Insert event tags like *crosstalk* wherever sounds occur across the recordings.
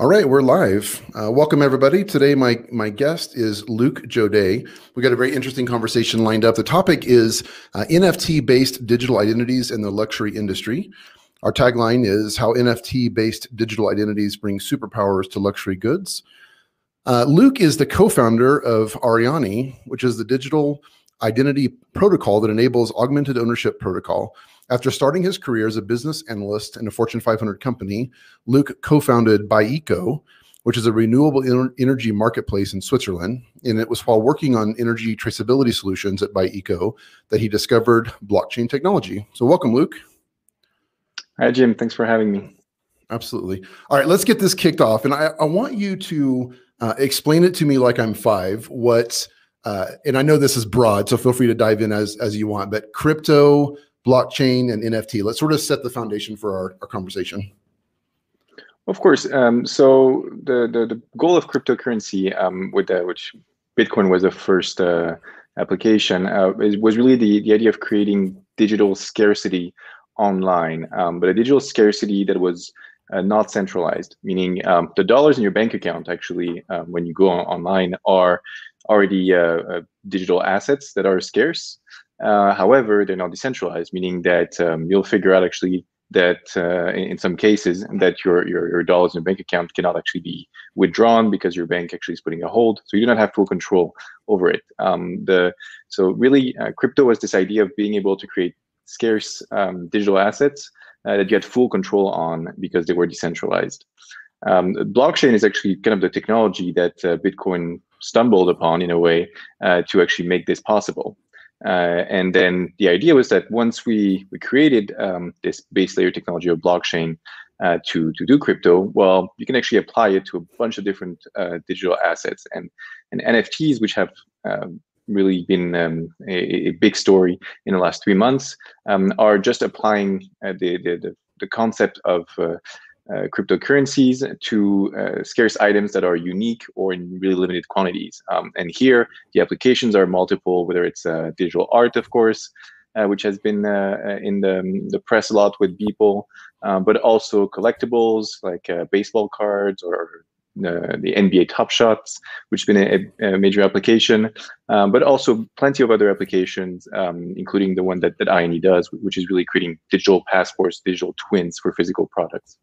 All right, we're live. Uh, welcome everybody. Today, my my guest is Luke Jodet. We got a very interesting conversation lined up. The topic is uh, NFT-based digital identities in the luxury industry. Our tagline is how NFT-based digital identities bring superpowers to luxury goods. Uh, Luc is the co-founder of Arianee, which is the digital identity protocol that enables augmented ownership protocol. After starting his career as a business analyst in a Fortune 500 company, Luke co founded ByEco, which is a renewable energy marketplace in Switzerland. And it was while working on energy traceability solutions at ByEco that he discovered blockchain technology. So, welcome, Luke. Hi, Jim. Thanks for having me. Absolutely. All right, let's get this kicked off. And I, I want you to uh, explain it to me like I'm five. What, uh, and I know this is broad, so feel free to dive in as, as you want, but crypto, blockchain and NFT. Let's sort of set the foundation for our, our conversation. Of course. Um, so the, the, the goal of cryptocurrency, um, with the, which Bitcoin was the first uh, application, uh, was really the, the idea of creating digital scarcity online, um, but a digital scarcity that was uh, not centralized, meaning um, the dollars in your bank account actually, um, when you go on online, are already uh, uh, digital assets that are scarce. Uh, however, they're not decentralized, meaning that um, you'll figure out actually that uh, in, some cases that your, your, your dollars in your bank account cannot actually be withdrawn because your bank actually is putting a hold. So you do not have full control over it. Um, the so really, uh, crypto was this idea of being able to create scarce um, digital assets uh, that you had full control on because they were decentralized. Um, blockchain is actually kind of the technology that uh, Bitcoin stumbled upon in a way to actually make this possible. Uh, and then the idea was that once we we created um, this base layer technology of blockchain uh, to to do crypto, well, you can actually apply it to a bunch of different uh, digital assets and and NFTs, which have um, really been um, a, a, big story in the last three months, um, are just applying uh, the, the the concept of uh, cryptocurrencies to uh, scarce items that are unique or in really limited quantities. Um, and here, the applications are multiple, whether it's uh, digital art, of course, uh, which has been uh, in the, um, the press a lot with people, um, but also collectibles like uh, baseball cards or the NBA Top Shots, which has been a, a major application, um, but also plenty of other applications, um, including the one that, that INE does, which is really creating digital passports, digital twins for physical products.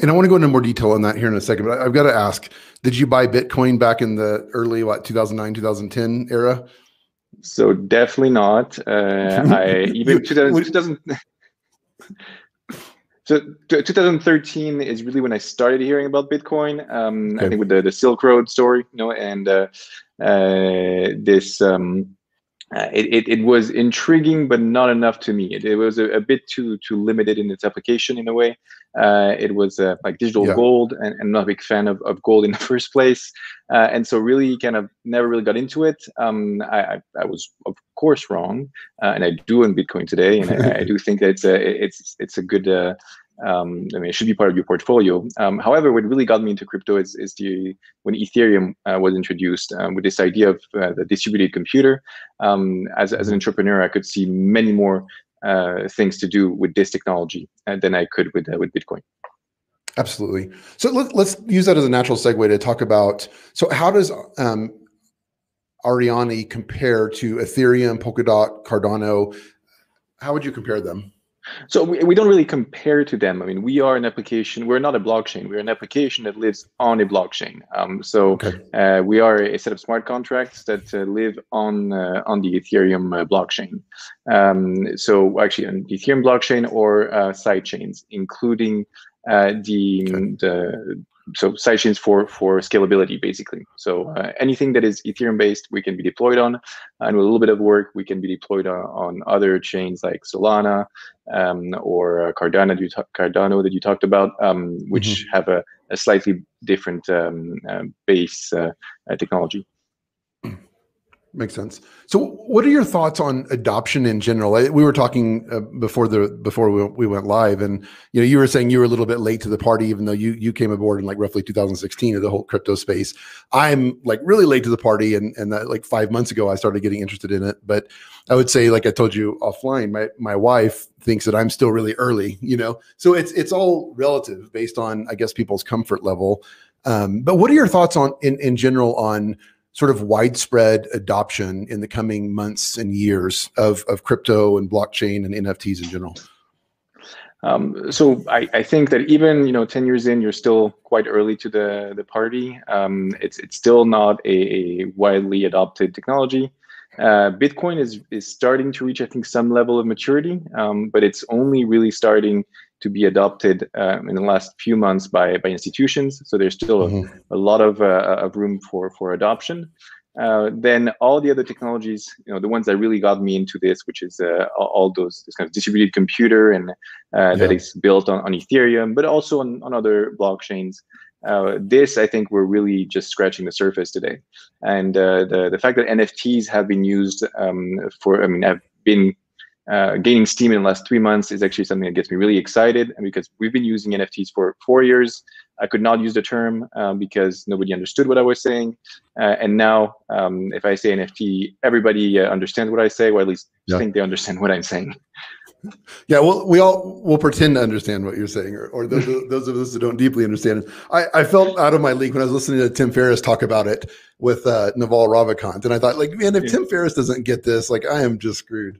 And I want to go into more detail on that here in a second, but I've got to ask, did you buy Bitcoin back in the early, what, 2009, 2010 era? So definitely not. Uh, *laughs* I even 2000, 2000 *laughs* so 2013 is really when I started hearing about Bitcoin. Um, okay. I think with the, the Silk Road story, you know, and uh, uh, this um, uh, it, it, it, was intriguing, but not enough to me. It, it was a, a, bit too too limited in its application in a way. Uh, it was uh, like digital yeah. gold, and I'm not a big fan of, of gold in the *laughs* first place. Uh, and so really kind of never really got into it. Um, I, I, I, was of course wrong, uh, and I do own Bitcoin today, and I, I, do think that it's a it's it's a good uh, um, I mean, it should be part of your portfolio. Um, however, what really got me into crypto is, is the when Ethereum uh, was introduced um, with this idea of uh, the distributed computer. Um, as, as an entrepreneur, I could see many more uh, things to do with this technology uh, than I could with uh, with Bitcoin. Absolutely. So let, us use that as a natural segue to talk about. So how does um, Arianee compare to Ethereum, Polkadot, Cardano? How would you compare them? So we, we don't really compare to them. I mean, we are an application. We're not a blockchain. We're an application that lives on a blockchain. Um, so okay. uh, we are a set of smart contracts that uh, live on uh, on the Ethereum uh, blockchain. Um, so actually, on the Ethereum blockchain or uh, side chains, including uh, the okay. the so sidechains for for scalability basically. So uh, anything that is ethereum based we can be deployed on. And with a little bit of work we can be deployed on, on other chains like solana um, or uh, cardano, that you cardano that you talked about um, which mm-hmm. have a, a, slightly different um, uh, base uh, uh, technology Makes sense. So, what are your thoughts on adoption in general? We were talking uh, before the before we, we went live, and you know, you were saying you were a little bit late to the party, even though you you came aboard in like roughly 2016 of the whole crypto space. I'm like really late to the party, and and that, like five months ago, I started getting interested in it. But I would say, like I told you offline, my my wife thinks that I'm still really early. You know, so it's it's all relative based on I guess people's comfort level. Um, but what are your thoughts on in in general on sort of widespread adoption in the coming months and years of, of crypto and blockchain and NFTs in general? Um, so I, I, think that even you know 10 years in, you're still quite early to the the party. Um, it's it's still not a, a widely adopted technology. Uh, Bitcoin is is starting to reach, I think, some level of maturity, um, but it's only really starting to be adopted um, in the last few months by by institutions. So there's still mm-hmm. a, a, lot of, uh, of room for for adoption. Uh, then all the other technologies, you know, the ones that really got me into this, which is uh, all those this kind of distributed computer and uh, yeah. that is built on, on Ethereum, but also on, on other blockchains. Uh, this, I think, we're really just scratching the surface today, and uh, the the fact that NFTs have been used um, for, I mean, have been uh, gaining steam in the last three months is actually something that gets me really excited. And because we've been using NFTs for four years, I could not use the term um, because nobody understood what I was saying. Uh, and now, um, if I say NFT, everybody uh, understands what I say, or at least yeah. think they understand what I'm saying. *laughs* Yeah, well, we all will pretend to understand what you're saying, or, or those, those of us that don't deeply understand it. I, I, felt out of my league when I was listening to Tim Ferriss talk about it with uh, Naval Ravikant, and I thought, like, man, if yeah. Tim Ferriss doesn't get this, like, I am just screwed.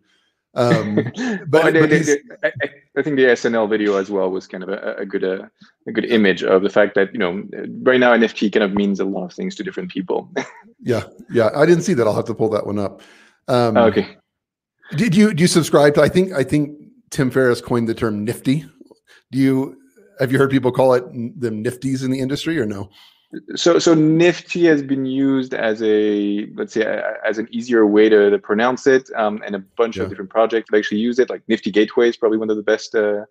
Um, *laughs* but, well, but they, I, I, think the SNL video as well was kind of a, a good uh, a good image of the fact that you know right now NFT kind of means a lot of things to different people. *laughs* yeah, yeah, I didn't see that. I'll have to pull that one up. Um, oh, okay. Did you do you subscribe to? I think I think Tim Ferriss coined the term nifty. Do you have you heard people call it them nifties in the industry or no? So so nifty has been used as a let's say as an easier way to, to pronounce it um, and a bunch yeah. of different projects that actually use it. Like nifty gateway is probably one of the best uh,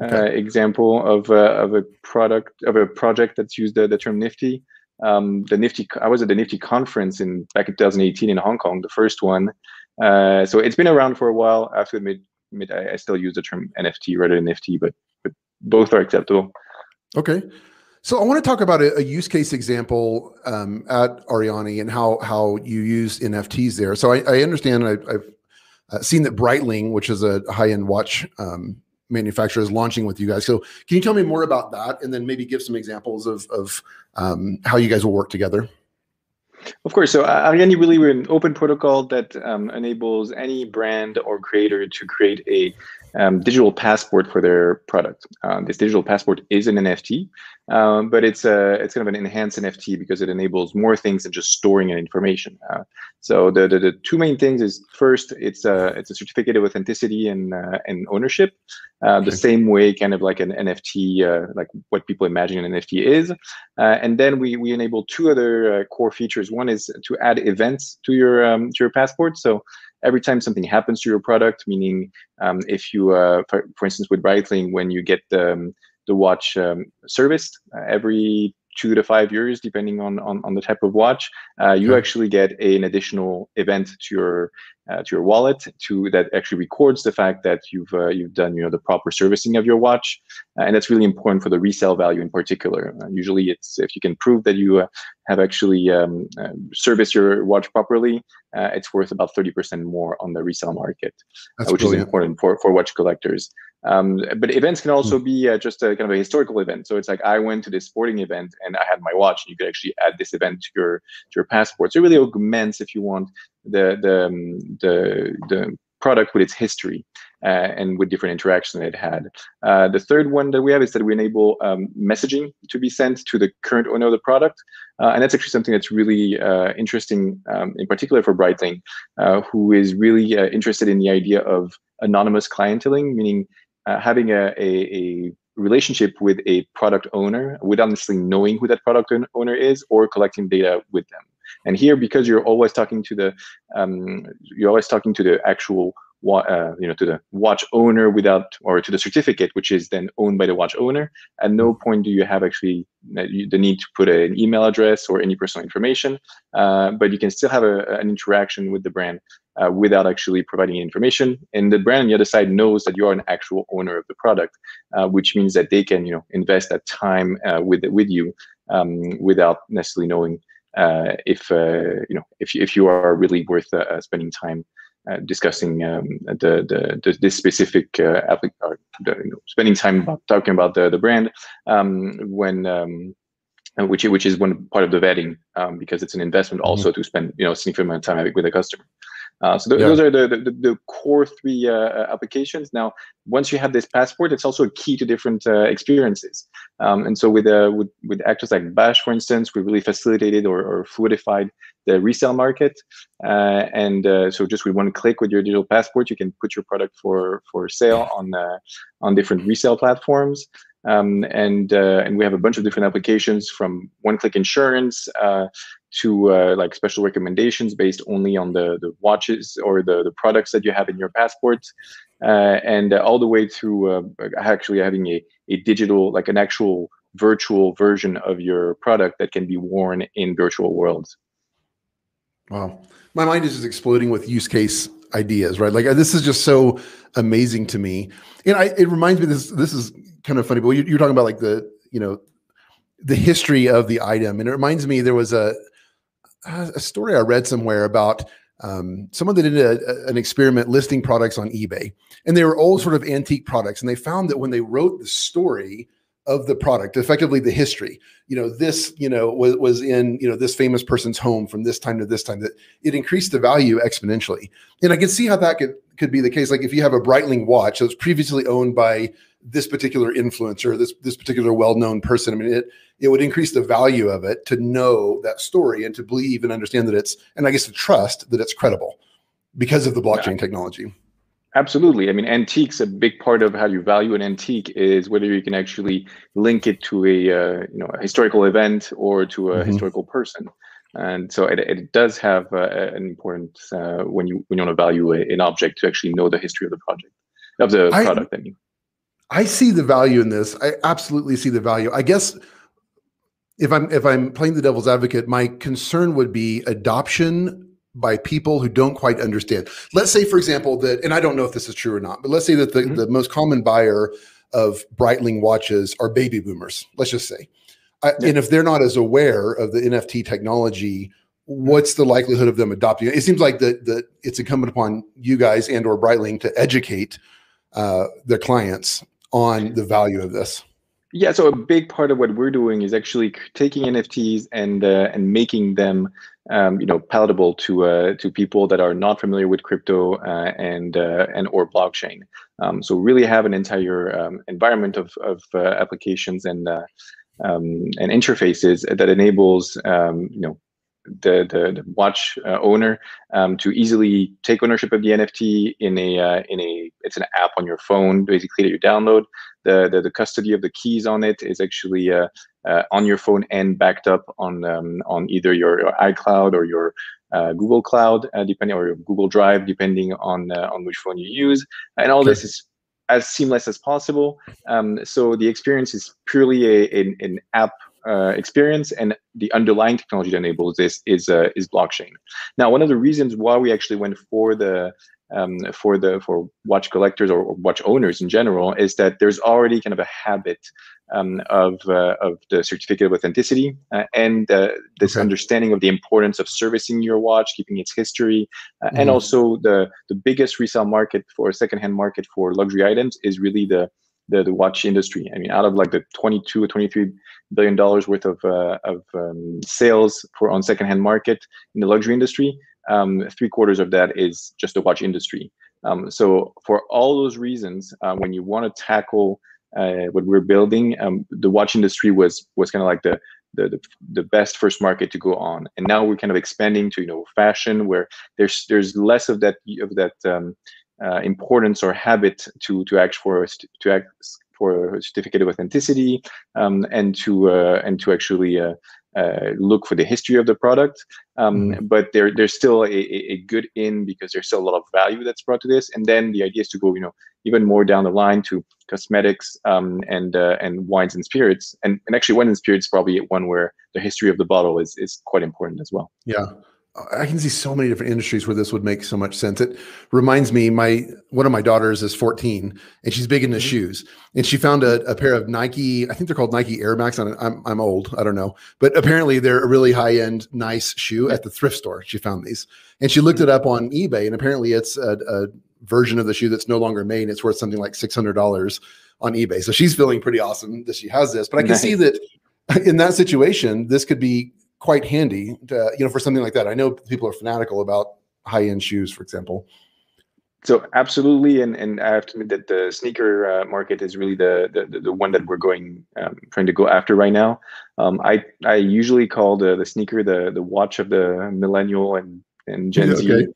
uh okay. uh, example of uh, of a product of a project that's used the, the term nifty. Um, the nifty i was at the nifty conference in back in 2018 in hong kong the first one. Uh, so it's been around for a while. I have to admit, admit I, I still use the term nft rather than nifty but, but both are acceptable. Okay so I want to talk about a, a use case example um, at Arianee and how how you use NFTs there. So I, I understand I, have uh, seen that Breitling, which is a high end watch um, manufacturer, is launching with you guys. So can you tell me more about that, and then maybe give some examples of of um, how you guys will work together? Of course. So uh, Arianee really we're an open protocol that um, enables any brand or creator to create a um, digital passport for their product. Uh, this digital passport is an NFT, um, but it's a it's kind of an enhanced NFT because it enables more things than just storing an information. Uh, so the, the, the two main things is first it's a it's a certificate of authenticity and uh, and ownership, uh, the same way kind of like an NFT uh, like what people imagine an NFT is, uh, and then we we enable two other core features. One is to add events to your um, to your passport. So every time something happens to your product, meaning um, if you, uh, for, for, instance, with Breitling, when you get the, um, the watch um, serviced uh, every two to five years, depending on on, on the type of watch, uh, you actually get a, an additional event to your uh, to your wallet to that actually records the fact that you've uh, you've done you know the proper servicing of your watch, uh, and that's really important for the resale value in particular. Uh, usually, it's if you can prove that you uh, have actually um, serviced your watch properly, it's worth about thirty percent more on the resale market, which brilliant. is important for for watch collectors. Um, but events can also hmm. be uh, just a kind of a historical event. So it's like I went to this sporting event and I had my watch. And you could actually add this event to your to your passport. So it really augments, if you want, the the um, the, the product with its history uh, and with different interactions it had. Uh, the third one that we have is that we enable um, messaging to be sent to the current owner of the product. Uh, and that's actually something that's really uh, interesting, um, in particular for Breitling, uh, who is really uh, interested in the idea of anonymous clienteling, meaning having a, a, a relationship with a product owner without necessarily knowing who that product owner is or collecting data with them. And here, because you're always talking to the, um, you're always talking to the actual uh, you know to the watch owner without or to the certificate which is then owned by the watch owner at no mm-hmm. point do you have actually uh, the need to put an email address or any personal information uh, but you can still have a, an interaction with the brand uh, without actually providing information and the brand on the other side knows that you are an actual owner of the product uh, which means that they can you know invest that time uh, with with you um, without necessarily knowing if you know if, if you are really worth spending time uh, discussing um, the, the, the, this specific uh, or the, you know, spending time about talking about the, the brand um, when um, which which is one part of the vetting um, because it's an investment mm-hmm. also to spend you know significant amount of time with a customer. Uh, so th- yeah. those are the, the, the core three uh, uh, applications. Now, once you have this passport, it's also a key to different uh, experiences. Um, and so with, uh, with with actors like Bash, for instance, we really facilitated or, or fluidified the resale market. Uh, and so just with one click with your digital passport, you can put your product for for sale on on different resale platforms. Um, and uh, and we have a bunch of different applications from one-click insurance uh, to uh, like special recommendations based only on the the watches or the the products that you have in your passport, uh, and all the way through uh, actually having a a digital like an actual virtual version of your product that can be worn in virtual worlds. Wow, my mind is just exploding with use case ideas, right? Like this is just so amazing to me, and I it reminds me this this is kind of funny, but you're, talking about like the you know the history of the item, and it reminds me there was a a story I read somewhere about um, someone that did a, an experiment listing products on eBay, and they were all sort of antique products, and they found that when they wrote the story of the product, effectively the history, you know, this you know was was in you know this famous person's home from this time to this time, that it increased the value exponentially, and I can see how that could could be the case. Like if you have a Breitling watch that was previously owned by this particular influencer, this this particular well-known person. I mean, it it would increase the value of it to know that story and to believe and understand that it's and I guess to trust that it's credible because of the blockchain yeah. technology. Absolutely. I mean, antiques. A big part of how you value an antique is whether you can actually link it to a uh, you know a historical event or to a mm-hmm. historical person. And so it, it does have uh, an important uh, when you when you want to value a, an object to actually know the history of the project of the I, product. I mean. I see the value in this. I absolutely see the value. I guess if I'm if I'm playing the devil's advocate, my concern would be adoption by people who don't quite understand. Let's say, for example, that, and I don't know if this is true or not, but let's say that the, mm-hmm. the most common buyer of Breitling watches are baby boomers. Let's just say, I, yeah. and if they're not as aware of the NFT technology, what's the likelihood of them adopting it? It seems like that that it's incumbent upon you guys and or Breitling to educate uh, their clients on the value of this? Yeah, so a big part of what we're doing is actually taking NFTs and uh, and making them, um, you know, palatable to uh, to people that are not familiar with crypto uh, and uh, and or blockchain. Um, so really have an entire um, environment of of uh, applications and uh, um, and interfaces that enables um, you know the, the, the watch uh, owner um, to easily take ownership of the NFT in a uh, in a it's an app on your phone basically that you download. The the, the custody of the keys on it is actually uh, uh on your phone and backed up on um, on either your, your, iCloud or your uh, Google Cloud, uh, depending or Google Drive, depending on on which phone you use. And all okay. this is as seamless as possible. Um, so the experience is purely a, a an app uh, experience and the underlying technology that enables this is uh, is blockchain. Now, one of the reasons why we actually went for the um, for the for watch collectors or, watch owners in general is that there's already kind of a habit um, of uh, of the certificate of authenticity uh, and uh, this okay. understanding of the importance of servicing your watch, keeping its history, uh, mm-hmm. and also the the biggest resale market for secondhand market for luxury items is really the the, the watch industry. I mean, out of like the 22 or 23 billion dollars worth of uh, of um, sales for on secondhand market in the luxury industry, um, three quarters of that is just the watch industry. Um, so for all those reasons, uh, when you want to tackle uh, what we're building, um, the watch industry was was kind of like the, the the, the best first market to go on, and now we're kind of expanding to you know fashion, where there's there's less of that of that um, uh, importance or habit to to act for to act for a certificate of authenticity um, and to uh, and to actually uh, uh, look for the history of the product. Um, mm. But there, there's still a, a, good in because there's still a lot of value that's brought to this. And then the idea is to go, you know, even more down the line to cosmetics um, and uh, and wines and spirits. And, and actually, wine and spirits probably one where the history of the bottle is is quite important as well. Yeah. I can see so many different industries where this would make so much sense. It reminds me, my one of my daughters is 14 and she's big into mm-hmm. shoes. And she found a, a, pair of Nike, I think they're called Nike Air Max. I'm, I'm old, I don't know, but apparently they're a really high end, nice shoe at the thrift store. She found these and she looked it up on eBay, and apparently it's a, a version of the shoe that's no longer made. It's worth something like $600 on eBay. So she's feeling pretty awesome that she has this. But I can nice. see that in that situation, this could be quite handy, to, you know, for something like that. I know people are fanatical about high end shoes, for example. So absolutely, and and I have to admit that the sneaker uh, market is really the, the the one that we're going um, trying to go after right now. Um, I I usually call the the sneaker the the watch of the millennial and and Gen okay. Z.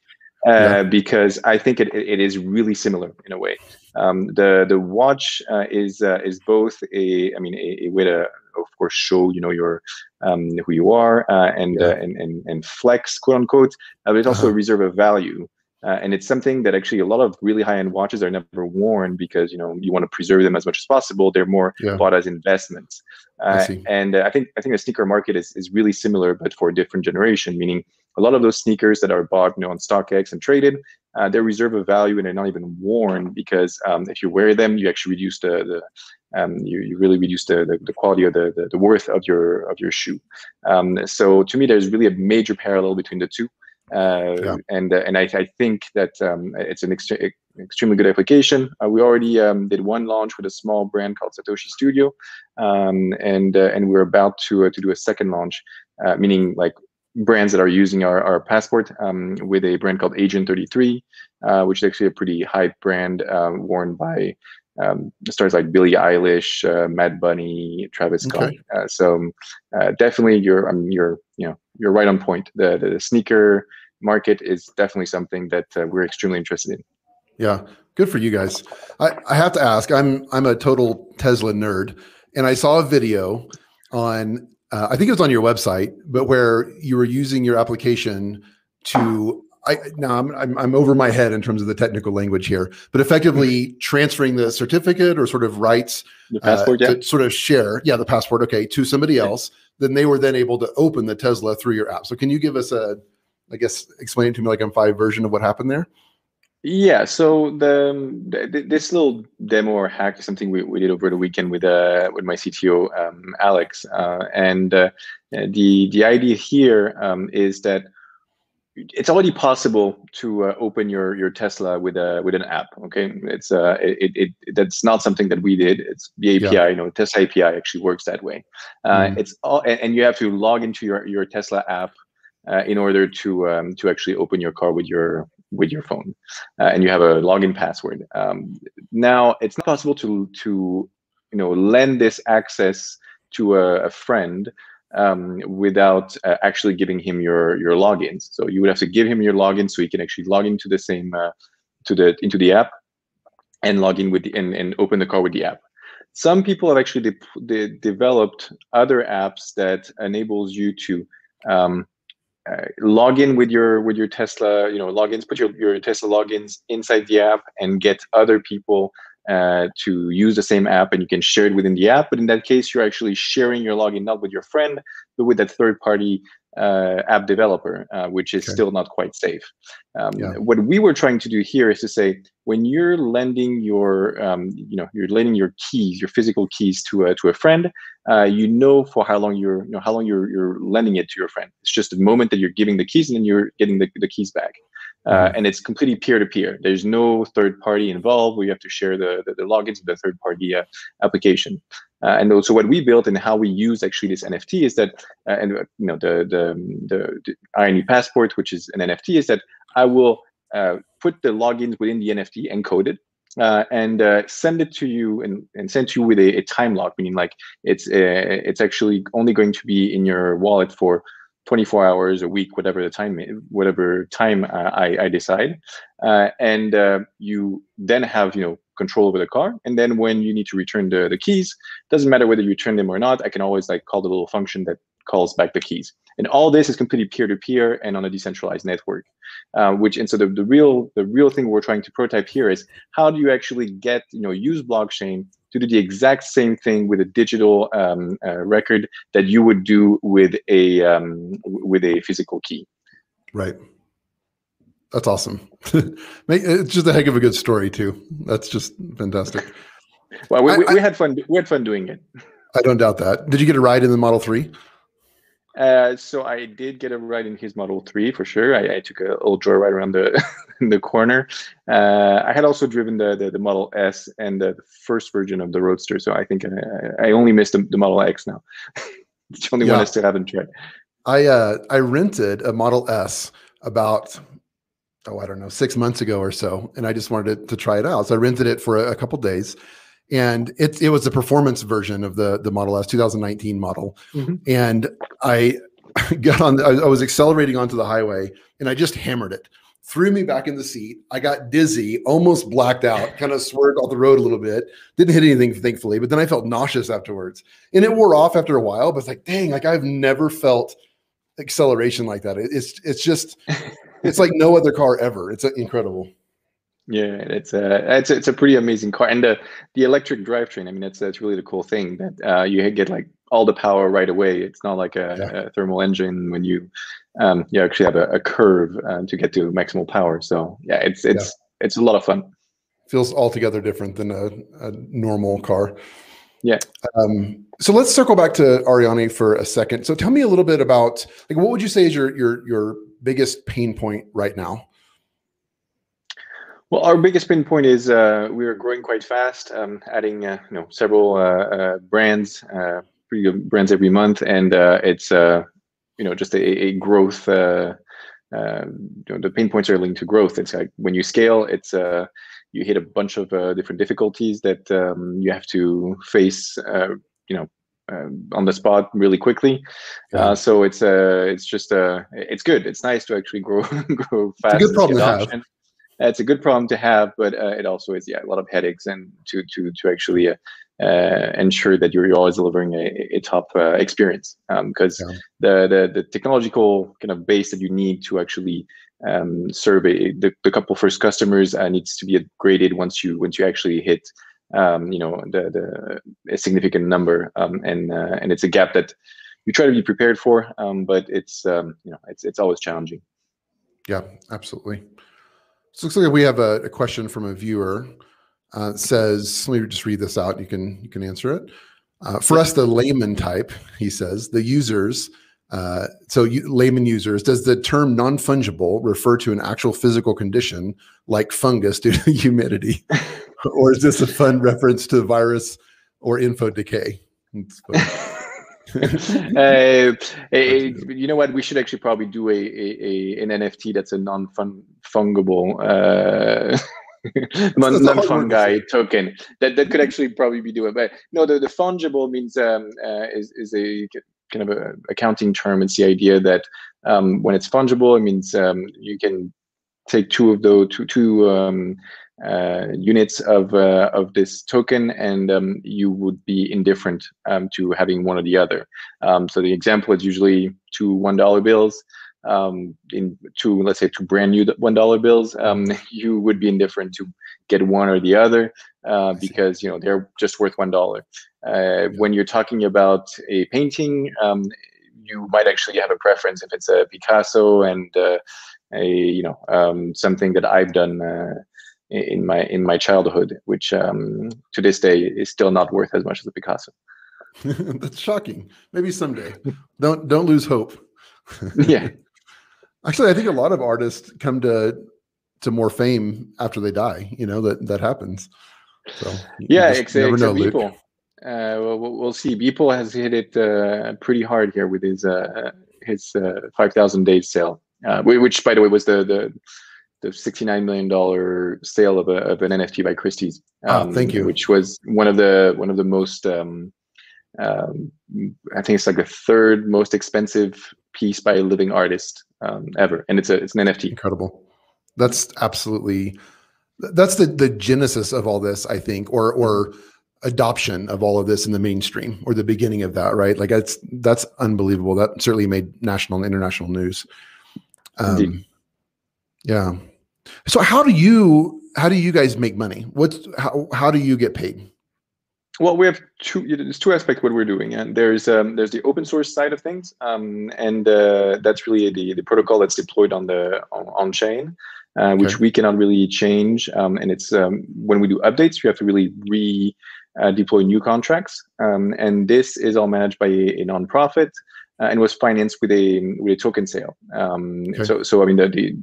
Uh, yeah. because I think it, it is really similar in a way. Um, the the watch uh, is uh, is both a I mean a, a, way to of course show you know your um, who you are uh, and, yeah. Uh, and, and and flex quote unquote, uh, but it's also uh-huh. a reserve of value. Uh, and it's something that actually a lot of really high-end watches are never worn because you know you want to preserve them as much as possible. They're more yeah. bought as investments. Uh, and uh, I think I think the sneaker market is is really similar, but for a different generation. Meaning, a lot of those sneakers that are bought, you know, on StockX and traded, uh, they're reserve of value and they're not even worn because um, if you wear them, you actually reduce the the um, you, you really reduce the, the, the quality of the, the, the, worth of your of your shoe. Um, so to me, there's really a major parallel between the two. Uh, yeah. And uh, and I, I think that um, it's an ext- extremely good application. Uh, we already um, did one launch with a small brand called Satoshi Studio, um, and uh, and we're about to uh, to do a second launch, uh, meaning like brands that are using our, our passport um, with a brand called Agent 33, which is actually a pretty hype brand worn by um, stars like Billie Eilish, uh, Bad Bunny, Travis Scott. Okay. Uh, so uh, definitely, you're um, you're you know you're right on point. The, the sneaker market is definitely something that uh, we're extremely interested in. Yeah, good for you guys. I, I have to ask. I'm I'm a total Tesla nerd, and I saw a video on uh, I think it was on your website, but where you were using your application to I now I'm, I'm, I'm over my head in terms of the technical language here, but effectively mm-hmm. transferring the certificate or sort of rights the passport, uh, yeah. to sort of share, yeah, the passport, okay, to somebody else. Then they were then able to open the Tesla through your app. So can you give us a, I guess, explain it to me like I'm five version of what happened there? Yeah, so the, this little demo or hack is something we, we did over the weekend with uh with my CTO um, Alex, uh, and uh, the the idea here um, is that it's already possible to uh, open your your Tesla with a with an app. Okay, it's uh it, it, it that's not something that we did. It's the API. Yeah. You know, Tesla API actually works that way. Uh, mm. It's all and, and, you have to log into your your Tesla app uh, in order to um, to actually open your car with your with your phone, uh, and you have a login password. Um, now it's not possible to to you know lend this access to a, a friend um, without uh, actually giving him your your logins. So you would have to give him your login so he can actually log into the same uh, to the into the app and log in with the, and, and open the car with the app. Some people have actually de- de- developed other apps that enables you to um, uh, log in with your with your Tesla, you know, logins, put your, your Tesla logins inside the app and get other people uh, to use the same app and you can share it within the app. But in that case, you're actually sharing your login not with your friend, but with that third party uh, app developer, uh, which is okay. still not quite safe. Um, yeah. What we were trying to do here is to say when you're lending your, um, you know, you're lending your keys, your physical keys to a to a friend, uh, you know for how long you're, you know, how long you're you're lending it to your friend. It's just the moment that you're giving the keys and then you're getting the, the keys back. Uh, mm-hmm. and it's completely peer-to-peer. There's no third party involved where you have to share the, the, the logins of the third party uh, application. Uh, and also what we built and how we use actually this NFT is that, uh, and uh, you know the, the, the, the passport, which is an NFT, is that I will uh, put the logins within the NFT encoded uh, and uh, send it to you and, and send you with a, a time lock, meaning like it's it's actually only going to be in your wallet for 24 hours a week, whatever the time, whatever time uh, I, I decide, uh, and uh, you then have you know control over the car. And then when you need to return the, the keys, doesn't matter whether you return them or not. I can always like call the little function that calls back the keys. And all this is completely peer-to-peer and on a decentralized network. Uh, which and so the, the real the real thing we're trying to prototype here is how do you actually get you know use blockchain to do the exact same thing with a digital um, uh, record that you would do with a um, with a physical key. Right. That's awesome. *laughs* it's just a heck of a good story too. That's just fantastic. *laughs* Well, we, I, we, had fun. We had fun doing it. I don't doubt that. Did you get a ride in the Model Three? Uh, so I did get a ride in his Model Three for sure. I, I took a little joyride around the *laughs* the corner. Uh, I had also driven the, the, the Model S and the first version of the Roadster. So I think I, I only missed the, the Model X now. *laughs* it's the only yeah. one I still haven't tried. I uh, I rented a Model S about oh I don't know six months ago or so, and I just wanted to, to try it out. So I rented it for a, a couple days, and it it was the performance version of the the Model S 2019 model, mm-hmm. and I *laughs* got on. I, I was accelerating onto the highway, and I just hammered it. Threw me back in the seat. I got dizzy, almost blacked out, *laughs* kind of swerved off the road a little bit. Didn't hit anything, thankfully, but then I felt nauseous afterwards. And it wore off after a while, but it's like, dang, like I've never felt acceleration like that. It's it's just it's like no other car ever. It's incredible. Yeah, it's a it's it's a pretty amazing car, and the the electric drivetrain. I mean, that's that's really the cool thing that uh, you get like all the power right away. It's not like a, yeah. a thermal engine when you um, you actually have a, a curve uh, to get to maximal power. So yeah, it's it's yeah. it's a lot of fun. Feels altogether different than a, a normal car. Yeah. Um, so let's circle back to Arianee for a second. So tell me a little bit about like what would you say is your your your biggest pain point right now? Well, our biggest pain point is uh, we are growing quite fast, um, adding uh, you know several uh, uh brands, uh, pretty good brands every month, and uh, it's you know just a, a growth. you know, the pain points are linked to growth. It's like when you scale, it's you hit a bunch of different difficulties that um, you have to face. you know, on the spot really quickly. Yeah. Uh, so it's uh, it's just uh, it's good. It's nice to actually grow *laughs* grow fast. It's a good problem to have it's a good problem to have, but uh, it also is yeah a lot of headaches and to to to actually uh, uh, ensure that you're, you're always delivering a, a top uh, experience. Because um, yeah. the, the the technological kind of base that you need to actually um, serve a, the, the couple first customers uh, needs to be upgraded once you once you actually hit um, you know the the a significant number. Um, and uh, and it's a gap that you try to be prepared for um, but it's um, you know it's it's always challenging. Yeah absolutely so looks like we have a, a question from a viewer. Uh, says, let me just read this out. You can you can answer it. Uh, for us, the layman type, he says, the users. Uh, so you, layman users, does the term non-fungible refer to an actual physical condition like fungus due to *laughs* humidity, or is this a fun reference to virus or info decay? *laughs* uh, *laughs* you know what? We should actually probably do a, a, a an NFT that's a *laughs* non fungible uh, non fungi token. That that could actually probably be doing. But no, the, the fungible means um, uh, is is a kind of a accounting term. It's the idea that um, when it's fungible, it means um, you can take two of those two two um, uh, units of uh, of this token, and um, you would be indifferent um, to having one or the other. Um, so the example is usually two one dollar bills. Um, in two, let's say, two brand new one dollar bills, um, *laughs* you would be indifferent to get one or the other uh, because you know they're just worth one dollar. Uh, when you're talking about a painting, um, you might actually have a preference if it's a Picasso and uh, a you know something that I've done uh, in my in my childhood, which um, to this day is still not worth as much as a Picasso. *laughs* That's shocking. Maybe someday. don't don't lose hope. yeah. *laughs* Actually, I think a lot of artists come to to more fame after they die. You know that that happens. So yeah, except, never know, Beeple. Uh, well, we'll see. Beeple has hit it uh, pretty hard here with his uh, his uh, five thousand days sale, uh, which, by the way, was the the the $69 million sale of, a, of an NFT by Christie's. Ah, um, oh, thank you. Which was one of the one of the most um, um, I think it's like the third most expensive piece by a living artist um, ever, and it's a it's an NFT. Incredible. That's absolutely that's the the genesis of all this, I think, or or adoption of all of this in the mainstream or the beginning of that, right? Like that's that's unbelievable. That certainly made national and international news. Um, yeah. So how do you how do you guys make money? What's how how do you get paid? Well, we have two. There's two aspects what we're doing, and there's um, there's the open source side of things, um, and uh, that's really the the protocol that's deployed on the on, on chain, uh, which we cannot really change. Um, and it's um, when we do updates, we have to really re uh, deploy new contracts, um, and this is all managed by a, a nonprofit. Uh, and was financed with a with a token sale. Um, okay. So so I mean the, the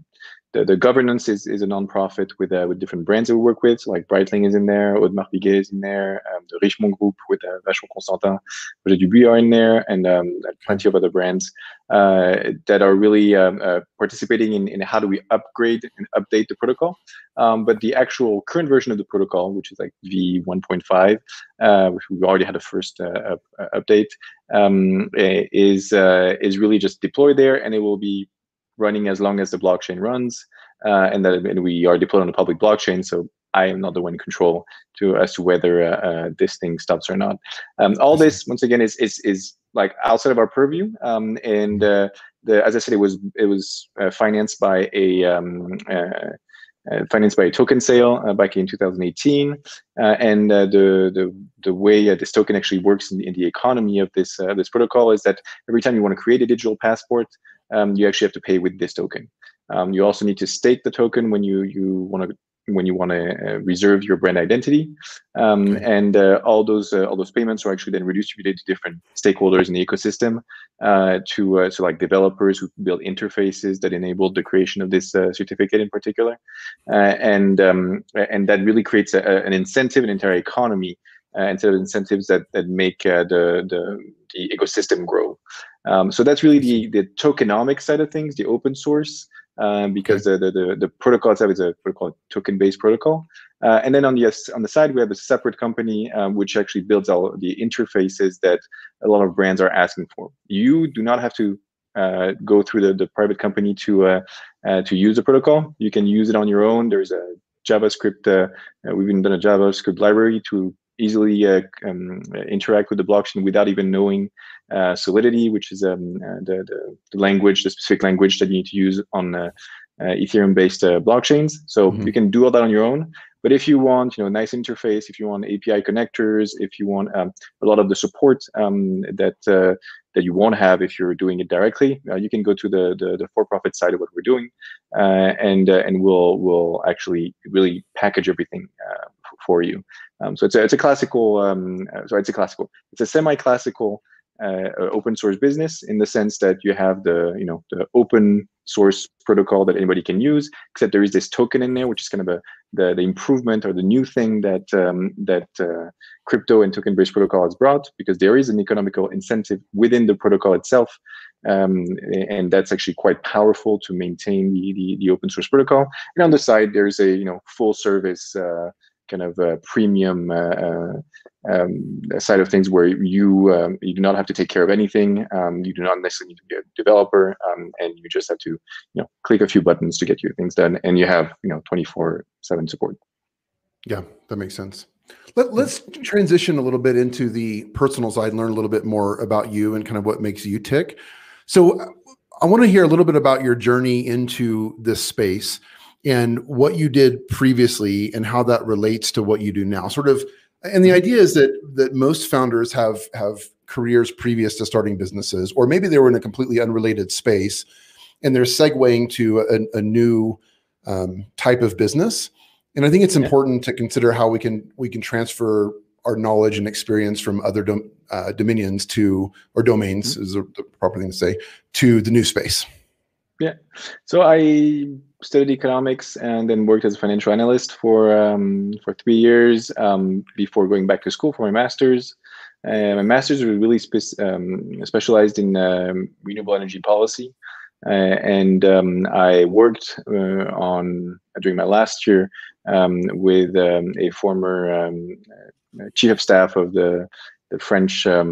the, the governance is, is a nonprofit with uh, with different brands that we work with. So like Breitling is in there, Audemars Piguet is in there, um, the Richemont Group with uh, Vacheron Constantin, Roger Dubuis are in there, and um, plenty of other brands uh, that are really um, uh, participating in, in how do we upgrade and update the protocol. Um, but the actual current version of the protocol, which is like V 1.5, uh, which we already had a first uh, update, um, is is really just deployed there, and it will be running as long as the blockchain runs, uh, and that and we are deployed on a public blockchain. So I am not the one in control to as to whether uh, uh, this thing stops or not. Um, all this once again is is is like outside of our purview, um, and uh, the as I said, it was it was uh, financed by a um, uh, uh, financed by a token sale uh, back in 2018. Uh, and the, the the way this token actually works in the, in the economy of this this protocol is that every time you want to create a digital passport, um, you actually have to pay with this token. Um, you also need to stake the token when you you want to when you want to uh, reserve your brand identity, um, okay. and uh, all those uh, all those payments are actually then redistributed to different stakeholders in the ecosystem, uh, to uh, so like developers who build interfaces that enable the creation of this uh, certificate in particular, and um, and that really creates a, an incentive, an entire economy uh, instead of incentives that that make uh, the, the, the ecosystem grow. Um, so that's really the the tokenomic side of things, the open source, um, because the, the, the the protocol itself is a protocol token based protocol. Uh, and then on the on the side we have a separate company um, which actually builds all the interfaces that a lot of brands are asking for. You do not have to uh, go through the, the private company to uh, uh, to use the protocol. You can use it on your own. There's a JavaScript. Uh, we've even done a JavaScript library to easily uh, um, interact with the blockchain without even knowing uh, Solidity, which is um, uh, the, the, the, language, the specific language that you need to use on uh, uh, Ethereum-based uh, blockchains. So mm-hmm. you can do all that on your own. But if you want, you know, a nice interface, if you want API connectors, if you want um, a lot of the support um, that that you won't have if you're doing it directly, you can go to the, the, the for-profit side of what we're doing, and and we'll we'll actually really package everything for you. Um, so it's a, it's a classical, um, uh, sorry, it's a classical, it's a semi-classical uh, open source business in the sense that you have the, you know, the open source protocol that anybody can use, except there is this token in there, which is kind of a, the, the improvement or the new thing that, um, that uh, crypto and token-based protocol has brought, because there is an economical incentive within the protocol itself um, and that's actually quite powerful to maintain the, the, the, open source protocol. And on the side, there's a you know full service uh, kind of a premium uh, uh, um, side of things where you um, you do not have to take care of anything. Um, you do not necessarily need to be a developer, um, and you just have to you know click a few buttons to get your things done, and you have you know 24/7 support. Yeah, that makes sense. Let, us transition a little bit into the personal side and learn a little bit more about you and kind of what makes you tick. So, I want to hear a little bit about your journey into this space and what you did previously and how that relates to what you do now. Sort of and the idea is that that most founders have have careers previous to starting businesses or maybe they were in a completely unrelated space and they're segueing to a, a new um, type of business. And i think it's important to consider how we can we can transfer our knowledge and experience from other dom- uh, dominions to or domains mm-hmm. is the proper thing to say to the new space. Yeah. So i studied economics and then worked as a financial analyst for um, for three years um, before going back to school for my master's. Uh, my master's was really spe- um, specialized in um, renewable energy policy, uh, and um, I worked uh, on during my last year um, with a former chief of staff of the the French uh,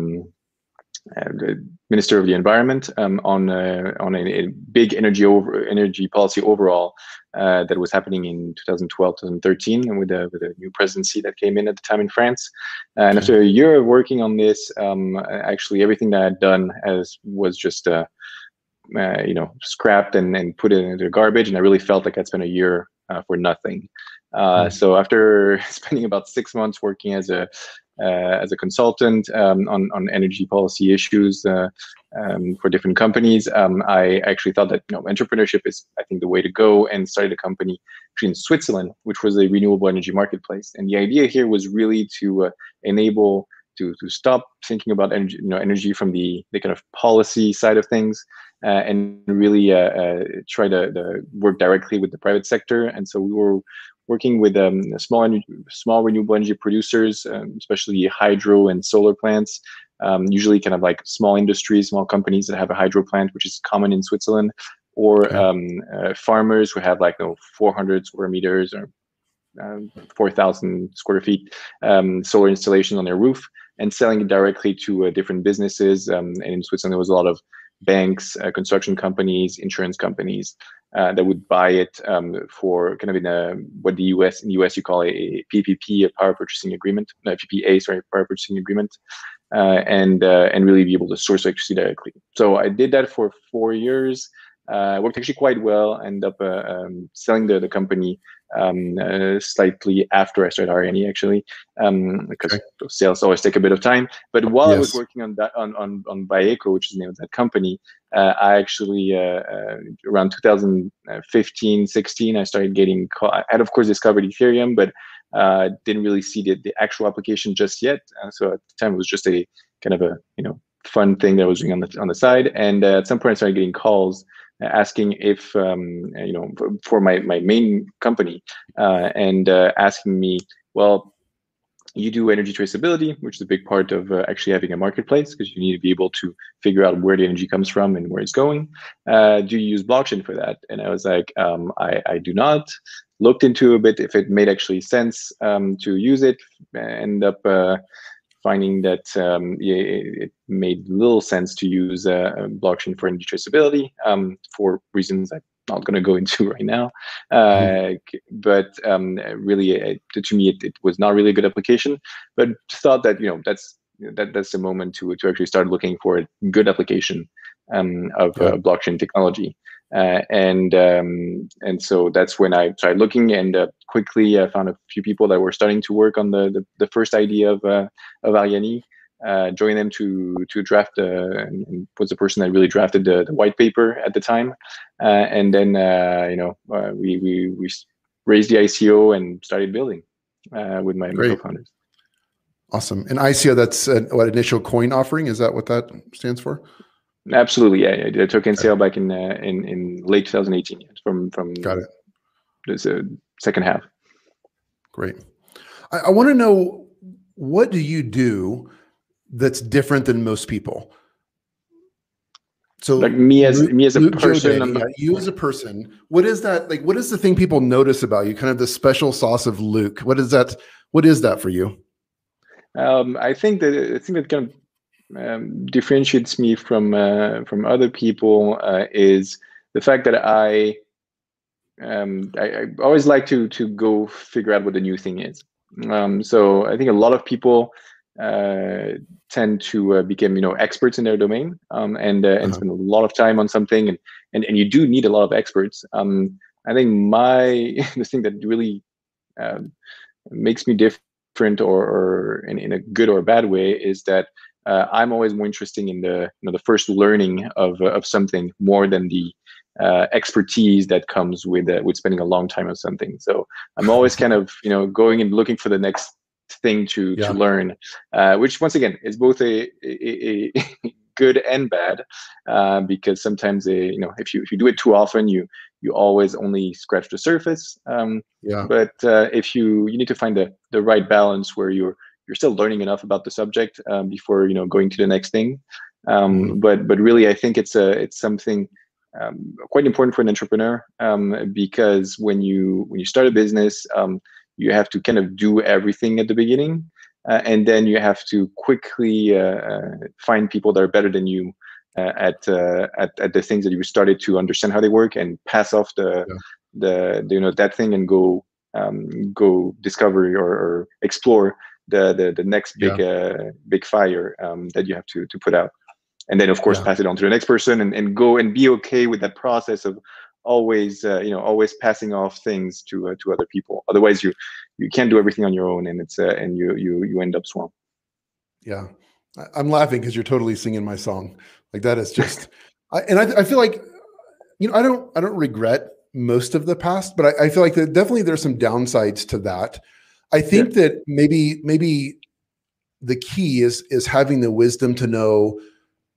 the Minister of the Environment um, on uh, on a, a, big energy over energy policy overall uh, that was happening in 2012 2013 and with a with a new presidency that came in at the time in France. And after a year of working on this, um, actually everything that I had done as was just uh, uh, you know scrapped and, and put it into the garbage. And I really felt like I'd spent a year uh, for nothing. Uh, mm. So after *laughs* spending about six months working as a uh, as a consultant um, on, on energy policy issues uh, um, for different companies. Um, I actually thought that you know entrepreneurship is I think the way to go and started a company in Switzerland, which was a renewable energy marketplace. And the idea here was really to uh, enable to to stop thinking about energy you know energy from the the kind of policy side of things uh, and really uh, uh, try to, to, work directly with the private sector. And so we were working with um, small small renewable energy producers, um, especially hydro and solar plants. Um, usually, kind of like small industries, small companies that have a hydro plant, which is common in Switzerland, or okay. Um, uh, farmers who have like you know, 400 square meters or um, 4,000 square feet um, solar installation on their roof, and selling it directly to uh, different businesses. and in Switzerland, there was a lot of banks, uh, construction companies, insurance companies uh, that would buy it um, for kind of in a what the US in the US you call a, PPP, a power purchasing agreement, no, PPA, sorry, power purchasing agreement, uh, and uh, and really be able to source electricity directly. So I did that for four years. Uh, worked actually quite well. End up uh, um, selling the, the company um, uh, slightly after I started Arianee actually, um, because okay. sales always take a bit of time. But while yes. I was working on that on on on Bioeco, which is the name of that company, uh, I actually uh, uh around 2015, 16, I started getting. Call- I had of course discovered Ethereum, but uh, didn't really see the, the actual application just yet. Uh, so at the time, it was just a kind of a you know fun thing that I was doing on the on the side. And at some point, I started getting calls asking if um, you know for my my main company uh, and uh, asking me well you do energy traceability which is a big part of uh, actually having a marketplace because you need to be able to figure out where the energy comes from and where it's going. Uh, do you use blockchain for that? And i was like um, I, I do not. Looked into a bit if it made actually sense um, to use it end up uh, finding that um, it made little sense to use uh, blockchain for energy traceability um, for reasons I'm not going to go *laughs* into right now. Uh, mm-hmm. But um, really, it, to me, it, it, was not really a good application. But thought that you know that's that that's the moment to to actually start looking for a good application um, of uh, blockchain technology. Uh, and um, and so that's when I started looking, and uh, quickly I found a few people that were starting to work on the the, the first idea of uh, of Arianee. Uh, joined them to to draft uh, and, and, was the person that really drafted the, the white paper at the time, uh, and then you know we we we raised the ICO and started building with my co-founders. Awesome. And ICO, that's an, what initial coin offering? Is that what that stands for? Absolutely, yeah. I did sale back in uh, in in late 2018 from from got it. The uh, second half. Great. I, I want to know what do you do that's different than most people. So like me as Luke, me as a Luke person, yeah, you as a person, what is that like? What is the thing people notice about you? Kind of the special sauce of Luke. What is that? What is that for you? Um, I think that I think that kind of um, differentiates me from uh, from other people uh, is the fact that I, um, I, I always like to to go figure out what the new thing is. Um, so I think a lot of people uh, tend to uh, become you know experts in their domain um, and uh, and uh-huh. spend a lot of time on something and, and and you do need a lot of experts. Um, I think my *laughs* the thing that really um, makes me different or, or in, in a good or bad way is that uh, I'm always more interested in the you know the first learning of uh, of something more than the uh, expertise that comes with uh, with spending a long time on something. So I'm always kind of you know going and looking for the next thing to yeah. to learn, uh, which once again is both a, a, a *laughs* good and bad uh, because sometimes you know if you if you do it too often you you always only scratch the surface. Um, yeah. But if you you need to find the the right balance where you're you're still learning enough about the subject um, before you know going to the next thing. Um, mm-hmm. but but really, I think it's a it's something um, quite important for an entrepreneur um, because when you when you start a business, um, you have to kind of do everything at the beginning. uh, and then you have to quickly uh, find people that are better than you uh, at, uh, at at the things that you started to understand how they work and pass off the yeah. the, the, you know that thing and go um, go discover or, or, explore the, the the next big yeah. uh, big fire um, that you have to to put out and then of course yeah. pass it on to the next person and, and go and be okay with that process of always uh, you know always passing off things to uh, to other people otherwise you you can't do everything on your own and it's uh, and you you you end up swamped yeah i'm laughing because you're totally singing my song like that is just, I, and I, I feel like, you know, I don't, I don't regret most of the past, but I, I feel like that definitely there's some downsides to that. I think yeah. that maybe, maybe the key is is having the wisdom to know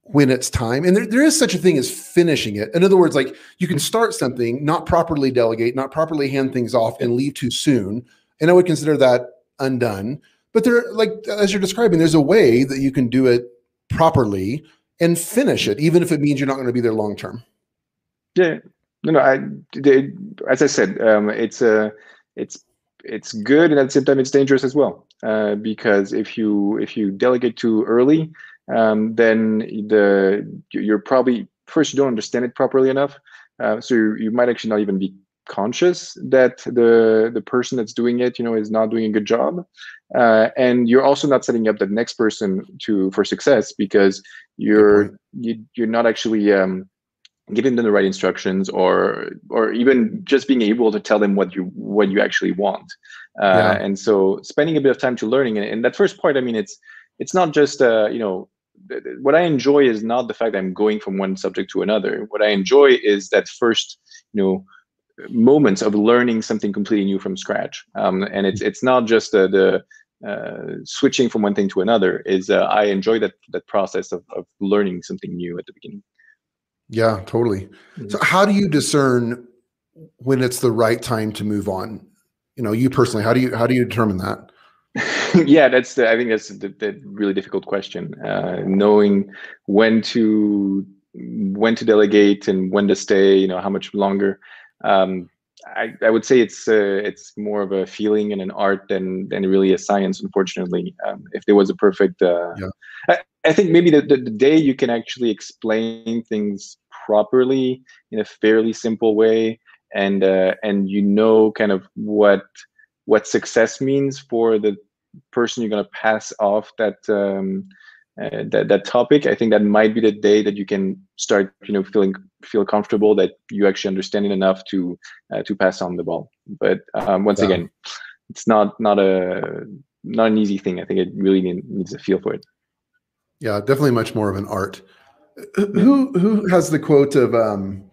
when it's time. And there, there is such a thing as finishing it. In other words, like you can start something, not properly delegate, not properly hand things off, and leave too soon. And I would consider that undone. But there, like as you're describing, there's a way that you can do it properly and finish it, even if it means you're not going to be there long term. Yeah, no, no. I, they, as I said, um, it's a, uh, it's it's good, and at the same time, it's dangerous as well. Uh, because if you if you delegate too early, um, then the you're probably first you don't understand it properly enough, uh, so you, you might actually not even be conscious that the the person that's doing it you know is not doing a good job. Uh, and you're also not setting up the next person to for success because you're you, you're not actually um, giving them the right instructions or or even just being able to tell them what you what you actually want uh, yeah. and so spending a bit of time to learning and, and that first part i mean it's it's not just uh, you know what i enjoy is not the fact that i'm going from one subject to another what i enjoy is that first you know moments of learning something completely new from scratch. Um, and it's it's not just the, the uh, switching from one thing to another. Is uh, I enjoy that that process of, of learning something new at the beginning. Yeah, totally. Mm-hmm. So how do you discern when it's the right time to move on? You know, you personally, how do you how do you determine that? *laughs* yeah, that's the, I think that's the, the really difficult question. Uh, knowing when to when to delegate and when to stay. You know, how much longer um, I, I, would say it's uh, it's more of a feeling and an art than than really a science. Unfortunately, um, if there was a perfect, uh, yeah. I, I, think maybe the, the, the day you can actually explain things properly in a fairly simple way, and uh, and you know kind of what what success means for the person you're going to pass off that um, uh, that that topic. I think that might be the day that you can start, you know, feeling feel comfortable that you actually understand it enough to uh, to pass on the ball. But um, once yeah. again, it's not not a not an easy thing. I think it really needs a feel for it. Yeah, definitely much more of an art. *clears throat* Who who has the quote of um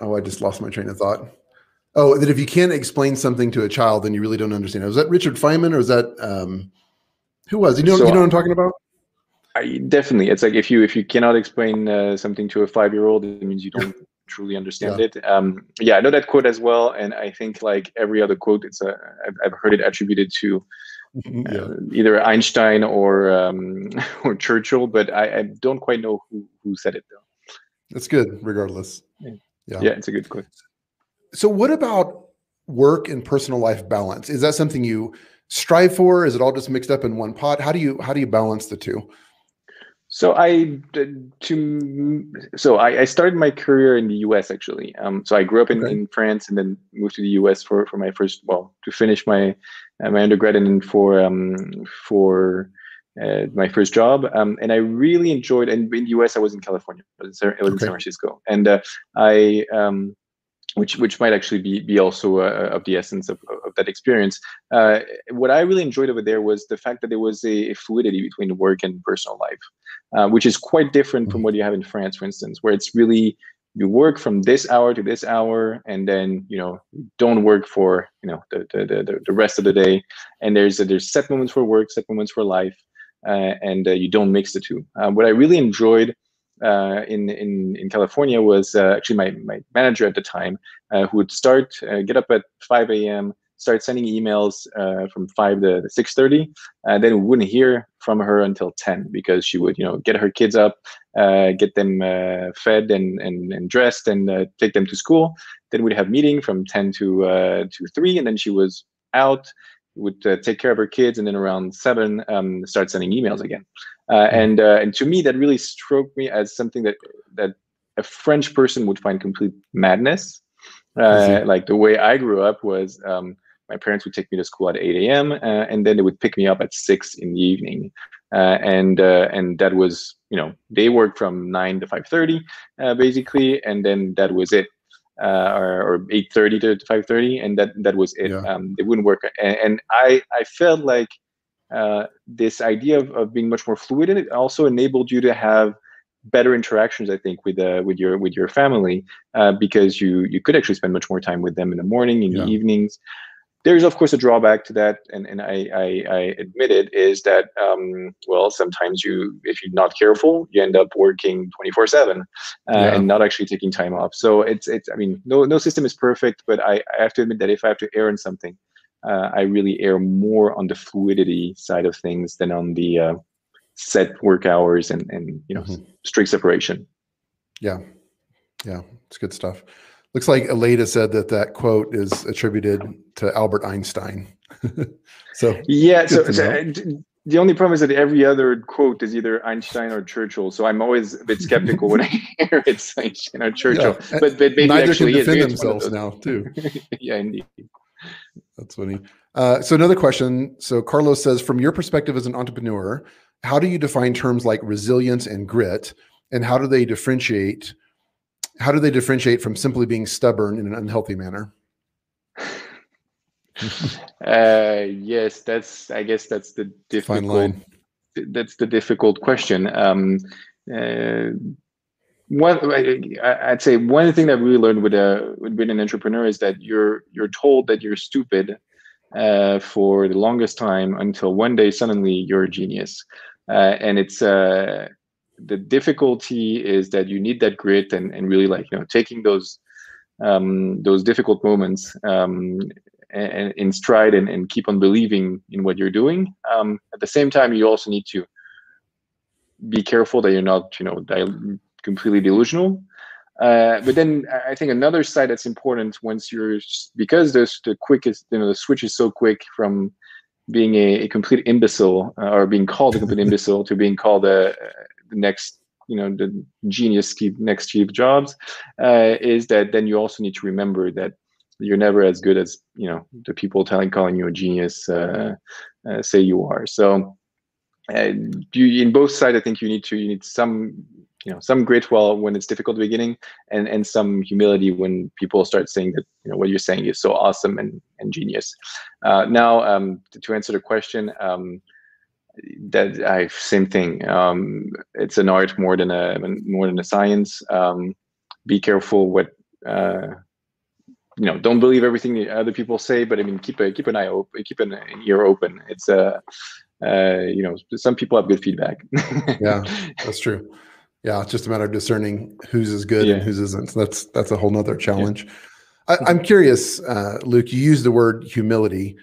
oh I just lost my train of thought. Oh, that if you can't explain something to a child, then you really don't understand. Was that Richard Feynman or is that um who was? You know, so, you know what I'm talking about? I, definitely, it's like if you if you cannot explain uh, something to a five year old, it means you don't truly understand yeah. it. Um, yeah, I know that quote as well, and I think like every other quote, it's a I've, I've heard it attributed to mm-hmm, uh, yeah. either Einstein or um, *laughs* or Churchill, but I, I, don't quite know who who said it though. That's good, regardless. Yeah, yeah, yeah it's a good quote. So, what about work and personal life balance? Is that something you strive for? Is it all just mixed up in one pot? How do you how do you balance the two? So I to so I, I, started my career in the U.S. actually. Um, so I grew up in, okay. in France and then moved to the U.S. for for my first well to finish my uh, my undergrad and then for um, for uh, my first job. Um, and I really enjoyed. And in the U.S. I was in California. I was in, I was in San Francisco, and uh, I um, which which might actually be be also uh, of the essence of, of that experience. Uh, what I really enjoyed over there was the fact that there was a, a fluidity between work and personal life, uh, which is quite different from what you have in France, for instance, where it's really you work from this hour to this hour, and then you know don't work for you know the the the, the rest of the day. And there's there's set moments for work, set moments for life, uh, and uh, you don't mix the two. Uh, what I really enjoyed uh, in in in California was uh, actually my my manager at the time, uh, who would start uh, get up at 5 a.m. Start sending emails uh, from five to 6:30, and then we wouldn't hear from her until 10 because she would, you know, get her kids up, uh, get them fed and, and and dressed, and take them to school. Then we'd have meeting from 10 to to 3, and then she was out would uh, take care of her kids, and then around seven, um, start sending emails again. Uh, hmm. and uh, and to me, that really struck me as something that that a French person would find complete madness. Uh, like the way I grew up was um, my parents would take me to school at 8 a.m. Uh, and then they would pick me up at six in the evening. Uh, and uh, and that was you know they worked from nine to 5:30 uh, basically, and then that was it. Uh, or, or 8:30 to 5:30, and that that was it. Yeah. Um, they wouldn't work, and, and I I felt like uh, this idea of, of being much more fluid, and it also enabled you to have better interactions i think with uh, with your with your family uh, because you you could actually spend much more time with them in the morning in yeah. the evenings there's of course a drawback to that and, and I, I, I admit it is that um, well sometimes you if you're not careful you end up working 24 uh, 7 and not actually taking time off. So it's it's i mean no no system is perfect but i, I have to admit that if i have to err on something uh, i really err more on the fluidity side of things than on the uh, set work hours and and you know mm-hmm. strict separation. Yeah. Yeah. It's good stuff Looks like Aleda said that that quote is attributed to Albert Einstein. *laughs* so yeah, so, so the only problem is that every other quote is either Einstein or Churchill. So I'm always a bit skeptical when I *laughs* hear it's Einstein or Churchill. Yeah. But, but maybe neither actually can defend themselves now too. *laughs* yeah, indeed. That's funny. Uh, so another question. So Carlos says, from your perspective as an entrepreneur, how do you define terms like resilience and grit, and how do they differentiate how do they differentiate from simply being stubborn in an unhealthy manner? uh, yes, that's. I guess that's the difficult. That's the difficult question. Um, uh, one, I'd say one thing that we learned with a with being an entrepreneur is that you're you're told that you're stupid uh, for the longest time until one day suddenly you're a genius, uh, and it's uh, the difficulty is that you need that grit and, and really like you know taking those um, those difficult moments um, and, in stride and, and keep on believing in what you're doing. Um, at the same time, you also need to be careful that you're not you know completely delusional. Uh, but then I think another side that's important once you're because there's the quickest you know the switch is so quick from being a, a complete imbecile uh, or being called a complete imbecile to being called a, next you know the genius Steve, next Steve Jobs uh, is that then you also need to remember that you're never as good as you know the people telling calling you a genius uh, uh, say you are. So you, in both sides, I think you need to you need some you know some grit while when it's difficult at the beginning, and and some humility when people start saying that you know what you're saying is so awesome and and genius. Uh, now um, to, to, answer the question. Um, that I same thing. Um, it's an art more than a more than a science. Um, be careful what uh, you know. Don't believe everything other people say, but I mean, keep a keep an eye open, keep an ear open. It's a uh, uh, you know, some people have good feedback. *laughs* yeah, that's true. Yeah, it's just a matter of discerning whose is good yeah. and whose isn't. So that's that's a whole nother challenge. Yeah. I, am curious, uh, Luc. You use the word humility.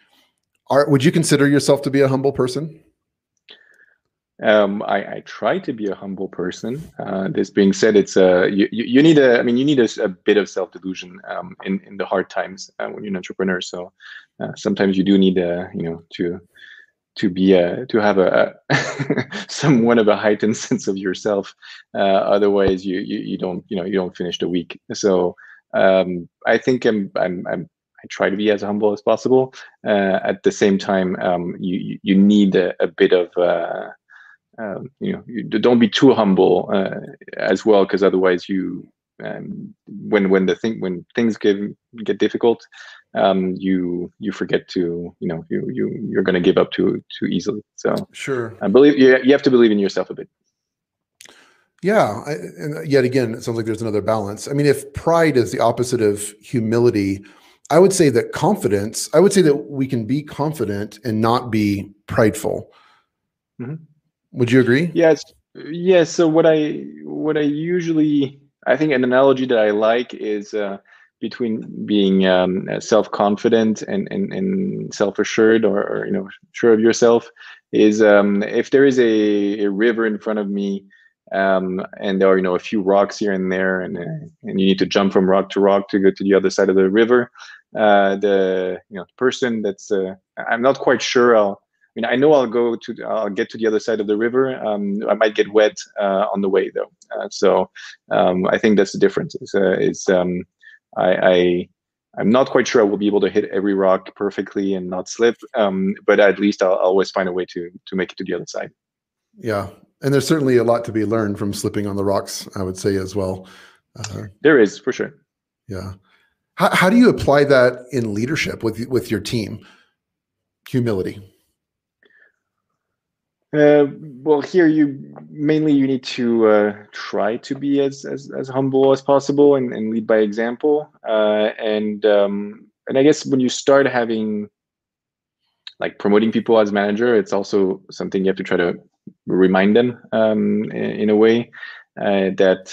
Are, would you consider yourself to be a humble person? Um, I, I, try to be a humble person. Uh, this being said, it's a you, you need a I mean you need a, a bit of self delusion um, in in the hard times uh, when you're an entrepreneur. So uh, sometimes you do need a you know to to be a to have a, a *laughs* somewhat of a heightened *laughs* sense of yourself. Uh, otherwise, you, you you don't you know you don't finish the week. So um, I think I'm I'm I'm I try to be as humble as possible. Uh, at the same time, um, you you need a, a bit of uh, um, you know you don't be too humble uh, as well because otherwise you um, when when the thing when things get get difficult um, you you forget to you know you you you're going to give up too too easily. So sure. I believe you, you have to believe in yourself a bit. Yeah I, and yet again it sounds like there's another balance. I mean if pride is the opposite of humility i would say that confidence i would say that we can be confident and not be prideful. Mm-hmm. Would you agree? Yes. Yes. So what I what I usually I think an analogy that I like is uh, between being um, self confident and and, and self assured or, or, you know sure of yourself is um, if there is a, a river in front of me um, and there are you know a few rocks here and there and uh, and you need to jump from rock to rock to go to the other side of the river uh, the you know person that's uh, I'm not quite sure. I'll mean I know I'll go to I'll get to the other side of the river. Um, I might get wet uh, on the way though. Uh, so um, I think that's the difference. Is, uh, is um, I, I I'm not quite sure I will be able to hit every rock perfectly and not slip, um, but at least I'll, I'll always find a way to to make it to the other side. Yeah, and there's certainly a lot to be learned from slipping on the rocks. I would say as well. Uh, there is for sure. Yeah. How, how do you apply that in leadership with with your team? Humility. Uh, well, here you mainly you need to uh, try to be as, as as humble as possible and, and lead by example. Uh, and um, and I guess when you start having like promoting people as manager, it's also something you have to try to remind them um, in, in, a way uh, that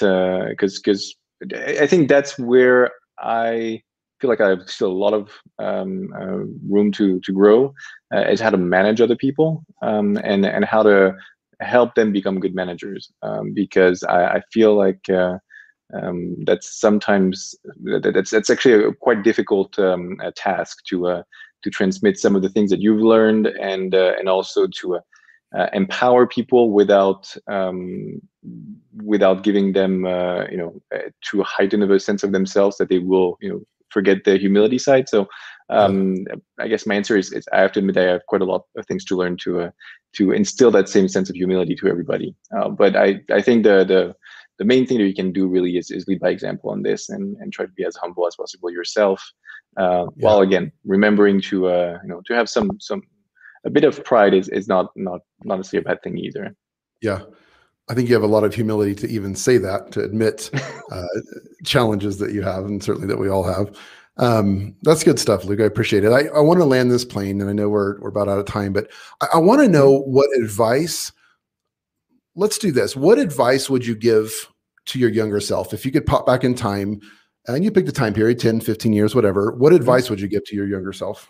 because uh, because I think that's where I feel like I have still a lot of um, uh, room to to grow. Uh, is how to manage other people um, and and how to help them become good managers. Um, because I, I, feel like uh, um, that's sometimes that's that's actually a quite difficult um, a task to uh, to transmit some of the things that you've learned and uh, and also to uh, empower people without um, without giving them you know too heightened of a sense of themselves that they will you know forget the humility side. So um, I guess my answer is, is, I have to admit I have quite a lot of things to learn to uh, to instill that same sense of humility to everybody. Uh, but I I think the the the main thing that you can do really is, is lead by example on this and, and try to be as humble as possible yourself, uh, yeah. while again remembering to uh, you know to have some some a bit of pride is, is not not not necessarily a bad thing either. Yeah. I think you have a lot of humility to even say that, to admit *laughs* uh, challenges that you have, and certainly that we all have. Um, that's good stuff, Luke. I appreciate it. I, I want to land this plane, and I know we're we're about out of time, but I, I want to know what advice. Let's do this. What advice would you give to your younger self if you could pop back in time and you picked the time period 10 15 years whatever what mm-hmm. advice would you give to your younger self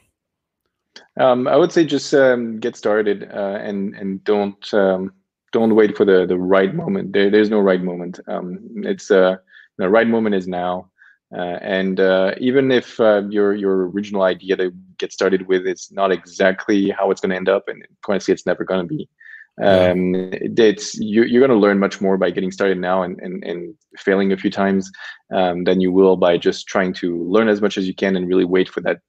um, i would say just um, get started uh, and and don't um, don't wait for the the right moment. There, there's no right moment. Um, it's uh, the right moment is now. Uh, and uh, even if uh, your your original idea to get started with is not exactly how it's going to end up, and honestly, it's never going to be. Um, it's you, you're going to learn much more by getting started now and, and, and failing a few times um, than you will by just trying to learn as much as you can and really wait for that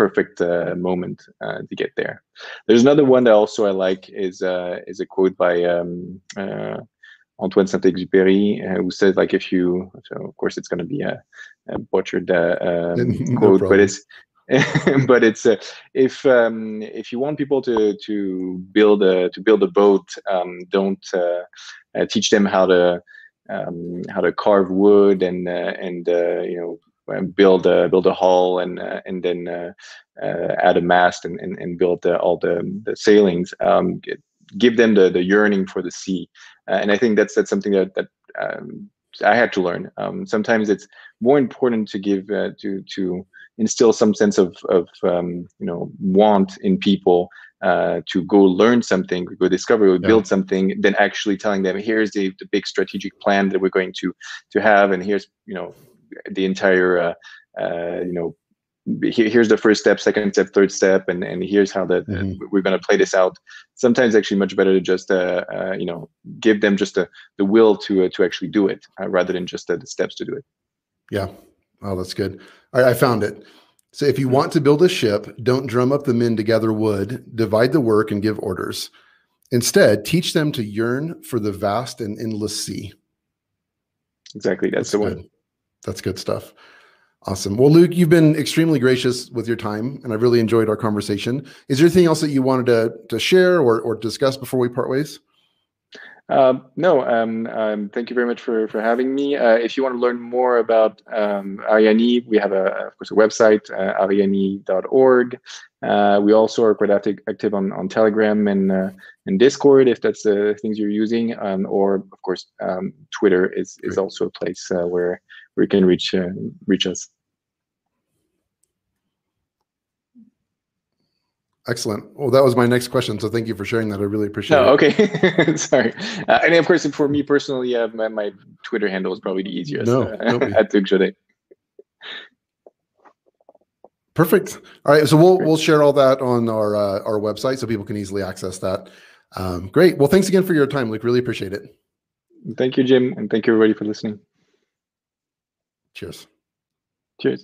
perfect uh, moment uh, to get there. There's another one that also I like is uh, is a quote by um, uh, Antoine Saint-Exupéry uh, who says like if you so of course it's going to be a, a butchered uh, um, *laughs* no quote, but it's *laughs* but it's uh, if um, if you want people to to build a to build a boat, um, don't uh, uh, teach them how to um, how to carve wood and and you know build a build a hull and uh, and then uh, uh, add a mast and and, and build the, all the the sailings. Um, give them the the yearning for the sea, and I think that's that's something that that um, I had to learn. Um, sometimes it's more important to give to to instill some sense of of um, you know want in people uh, to go learn something, go discover, go build yeah. something, than actually telling them, here's the, the big strategic plan that we're going to to have, and here's you know the entire uh, uh, you know here's the first step second step third step and and here's how that mm-hmm. we're going to play this out. Sometimes actually much better to just uh, uh, you know give them just a, the will to uh, to actually do it uh, rather than just the steps to do it. Yeah. Oh that's good. I, I found it. So if you mm-hmm. want to build a ship don't drum up the men to gather wood divide the work and give orders. Instead teach them to yearn for the vast and endless sea. Exactly. That's, that's the good. one that's good stuff. Awesome. Well, Luke, you've been extremely gracious with your time, and I've really enjoyed our conversation. Is there anything else that you wanted to to share or or discuss before we part ways? Uh, no, um, um, thank you very much for, for having me. Uh, if you want to learn more about um, we have, a, of course, a website, uh, arianee.org. Uh, we also are quite active, active on, on Telegram and, uh, and Discord, if that's the things you're using. Um, or, of course, um, Twitter is, is also a place uh, where, where you can reach, uh, reach us. Excellent. Well, that was my next question. So thank you for sharing that. I really appreciate no, it. okay. *laughs* Sorry. Uh, and of course, for me personally, uh, my, my Twitter handle is probably the easiest. No, uh, *laughs* at Duke Perfect. All right, so we'll we'll share all that on our uh, our website so people can easily access that. Um, great. Well, thanks again for your time, Luke. Really appreciate it. Thank you, Jim, and thank you everybody for listening. Cheers.